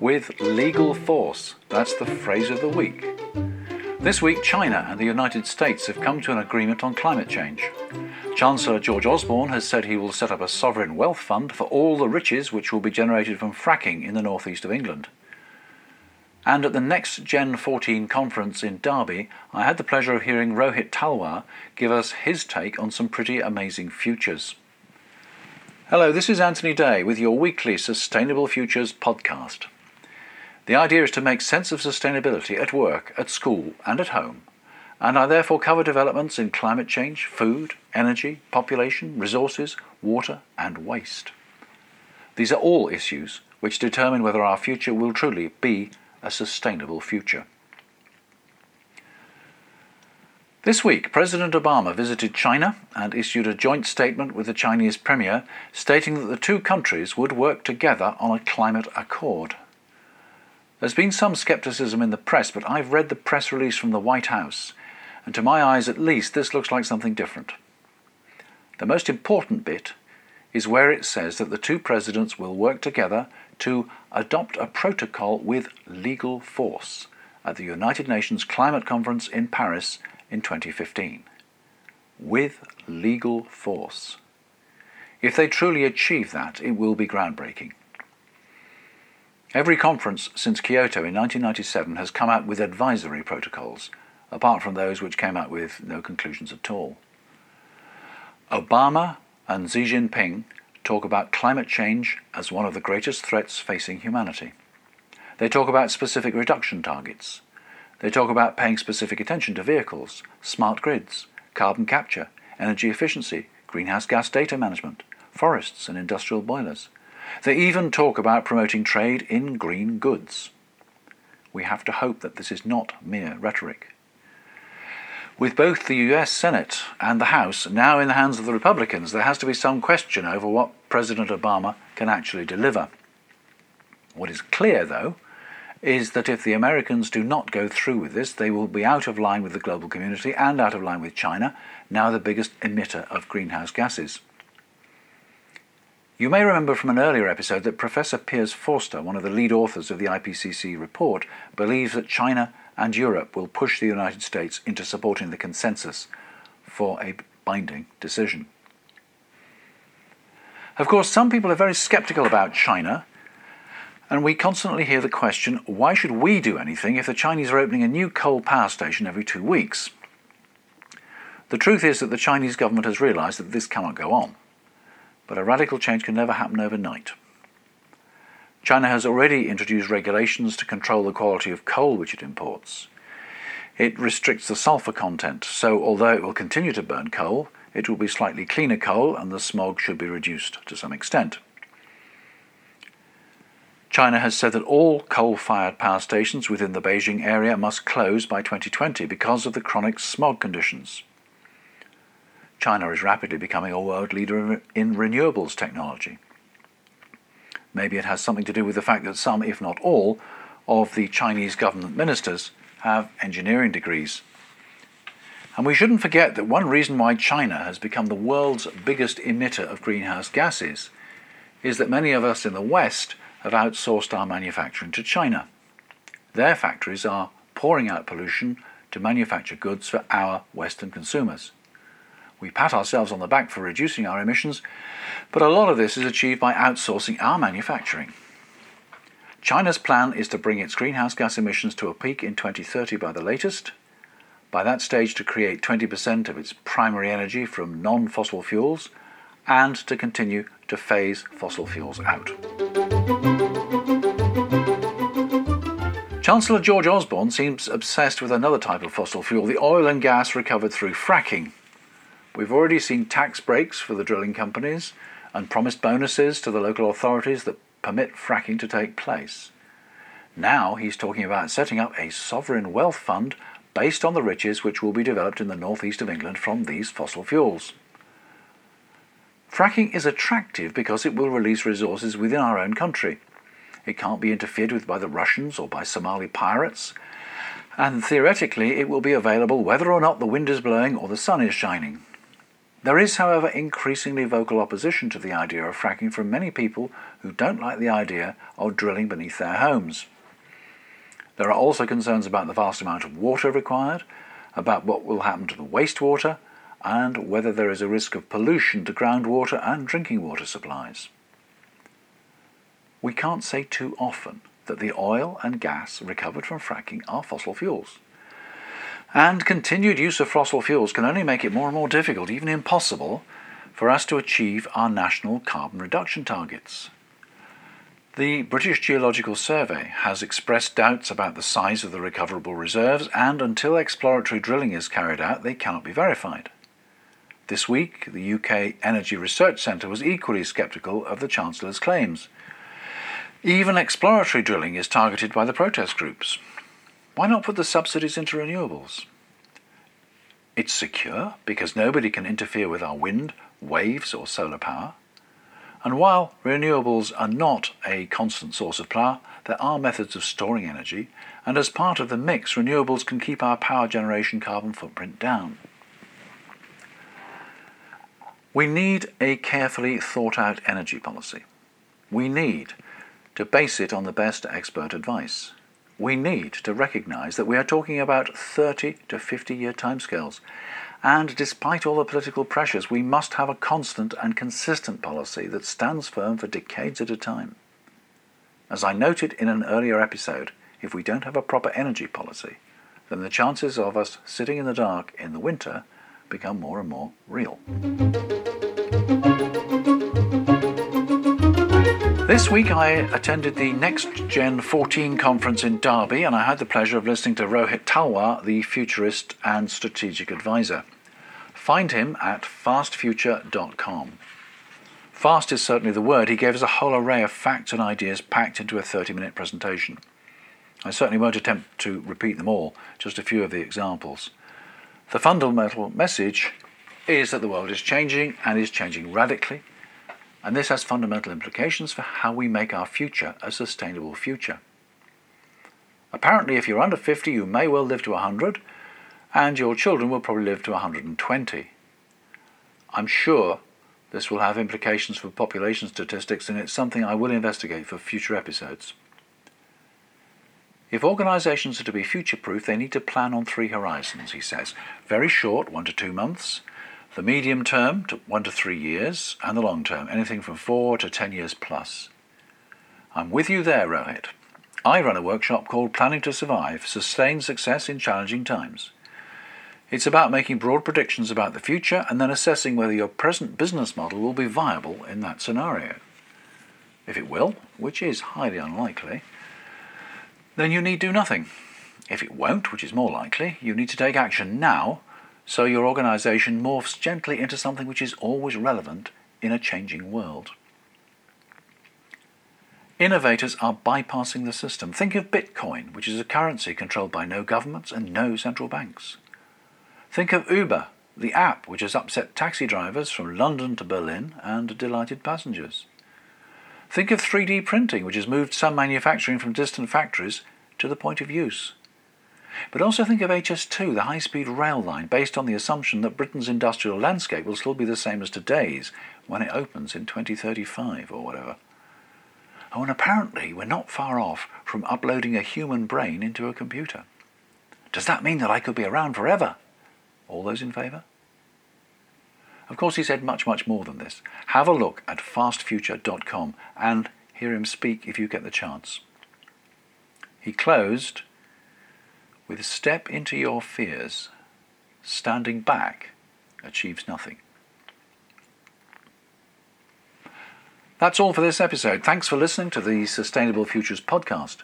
With legal force, that's the phrase of the week. This week, China and the United States have come to an agreement on climate change. Chancellor George Osborne has said he will set up a sovereign wealth fund for all the riches which will be generated from fracking in the northeast of England. And at the NextGen14 conference in Derby, I had the pleasure of hearing Rohit Talwar give us his take on some pretty amazing futures. Hello, this is Anthony Day with your weekly Sustainable Futures podcast. The idea is to make sense of sustainability at work, at school, and at home, and I therefore cover developments in climate change, food, energy, population, resources, water, and waste. These are all issues which determine whether our future will truly be a sustainable future. This week, President Obama visited China and issued a joint statement with the Chinese Premier stating that the two countries would work together on a climate accord. There's been some skepticism in the press, but I've read the press release from the White House, and to my eyes at least, this looks like something different. The most important bit is where it says that the two presidents will work together to adopt a protocol with legal force at the United Nations Climate Conference in Paris in 2015. With legal force. If they truly achieve that, it will be groundbreaking. Every conference since Kyoto in 1997 has come out with advisory protocols, apart from those which came out with no conclusions at all. Obama and Xi Jinping talk about climate change as one of the greatest threats facing humanity. They talk about specific reduction targets. They talk about paying specific attention to vehicles, smart grids, carbon capture, energy efficiency, greenhouse gas data management, forests and industrial boilers. They even talk about promoting trade in green goods. We have to hope that this is not mere rhetoric. With both the US Senate and the House now in the hands of the Republicans, there has to be some question over what President Obama can actually deliver. What is clear, though, is that if the Americans do not go through with this, they will be out of line with the global community and out of line with China, now the biggest emitter of greenhouse gases. You may remember from an earlier episode that Professor Piers Forster, one of the lead authors of the IPCC report, believes that China and Europe will push the United States into supporting the consensus for a binding decision. Of course, some people are very skeptical about China, and we constantly hear the question why should we do anything if the Chinese are opening a new coal power station every two weeks? The truth is that the Chinese government has realized that this cannot go on, but a radical change can never happen overnight. China has already introduced regulations to control the quality of coal which it imports. It restricts the sulfur content, so although it will continue to burn coal, it will be slightly cleaner coal and the smog should be reduced to some extent. China has said that all coal fired power stations within the Beijing area must close by 2020 because of the chronic smog conditions. China is rapidly becoming a world leader in renewables technology. Maybe it has something to do with the fact that some, if not all, of the Chinese government ministers have engineering degrees. And we shouldn't forget that one reason why China has become the world's biggest emitter of greenhouse gases is that many of us in the West have outsourced our manufacturing to China. Their factories are pouring out pollution to manufacture goods for our Western consumers. We pat ourselves on the back for reducing our emissions, but a lot of this is achieved by outsourcing our manufacturing. China's plan is to bring its greenhouse gas emissions to a peak in 2030 by the latest, by that stage to create 20% of its primary energy from non fossil fuels, and to continue to phase fossil fuels out. Chancellor George Osborne seems obsessed with another type of fossil fuel, the oil and gas recovered through fracking. We've already seen tax breaks for the drilling companies and promised bonuses to the local authorities that permit fracking to take place. Now he's talking about setting up a sovereign wealth fund based on the riches which will be developed in the northeast of England from these fossil fuels. Fracking is attractive because it will release resources within our own country. It can't be interfered with by the Russians or by Somali pirates, and theoretically it will be available whether or not the wind is blowing or the sun is shining. There is, however, increasingly vocal opposition to the idea of fracking from many people who don't like the idea of drilling beneath their homes. There are also concerns about the vast amount of water required, about what will happen to the wastewater, and whether there is a risk of pollution to groundwater and drinking water supplies. We can't say too often that the oil and gas recovered from fracking are fossil fuels. And continued use of fossil fuels can only make it more and more difficult, even impossible, for us to achieve our national carbon reduction targets. The British Geological Survey has expressed doubts about the size of the recoverable reserves, and until exploratory drilling is carried out, they cannot be verified. This week, the UK Energy Research Centre was equally sceptical of the Chancellor's claims. Even exploratory drilling is targeted by the protest groups. Why not put the subsidies into renewables? It's secure because nobody can interfere with our wind, waves, or solar power. And while renewables are not a constant source of power, there are methods of storing energy, and as part of the mix, renewables can keep our power generation carbon footprint down. We need a carefully thought out energy policy. We need to base it on the best expert advice we need to recognize that we are talking about 30 to 50 year timescales. And despite all the political pressures, we must have a constant and consistent policy that stands firm for decades at a time. As I noted in an earlier episode, if we don't have a proper energy policy, then the chances of us sitting in the dark in the winter become more and more real. This week I attended the NextGen14 conference in Derby and I had the pleasure of listening to Rohit Talwar, the futurist and strategic advisor. Find him at fastfuture.com. Fast is certainly the word. He gave us a whole array of facts and ideas packed into a 30 minute presentation. I certainly won't attempt to repeat them all, just a few of the examples. The fundamental message is that the world is changing and is changing radically and this has fundamental implications for how we make our future a sustainable future. Apparently, if you're under 50, you may well live to 100, and your children will probably live to 120. I'm sure this will have implications for population statistics, and it's something I will investigate for future episodes. If organisations are to be future proof, they need to plan on three horizons, he says. Very short, one to two months, the medium term, to one to three years, and the long term, anything from four to ten years plus. I'm with you there, Rohit. I run a workshop called Planning to Survive Sustained Success in Challenging Times. It's about making broad predictions about the future and then assessing whether your present business model will be viable in that scenario. If it will, which is highly unlikely, then you need do nothing. If it won't, which is more likely, you need to take action now so your organization morphs gently into something which is always relevant in a changing world. Innovators are bypassing the system. Think of Bitcoin, which is a currency controlled by no governments and no central banks. Think of Uber, the app which has upset taxi drivers from London to Berlin and delighted passengers. Think of 3D printing, which has moved some manufacturing from distant factories to the point of use. But also think of HS2, the high speed rail line, based on the assumption that Britain's industrial landscape will still be the same as today's when it opens in 2035 or whatever. Oh, and apparently we're not far off from uploading a human brain into a computer. Does that mean that I could be around forever? All those in favour? Of course, he said much, much more than this. Have a look at fastfuture.com and hear him speak if you get the chance. He closed with step into your fears, standing back achieves nothing. That's all for this episode. Thanks for listening to the Sustainable Futures podcast.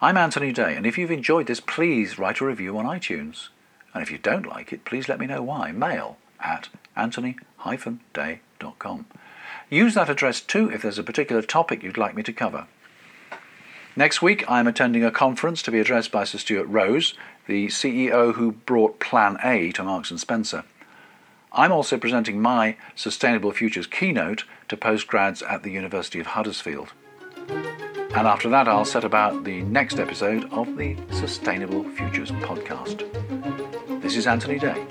I'm Anthony Day, and if you've enjoyed this, please write a review on iTunes. And if you don't like it, please let me know why. Mail at anthony-day.com. Use that address too if there's a particular topic you'd like me to cover. Next week, I am attending a conference to be addressed by Sir Stuart Rose, the CEO who brought Plan A to Marks and Spencer. I'm also presenting my Sustainable Futures keynote to postgrads at the University of Huddersfield. And after that, I'll set about the next episode of the Sustainable Futures podcast. This is Anthony Day.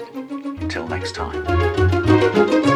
Till next time.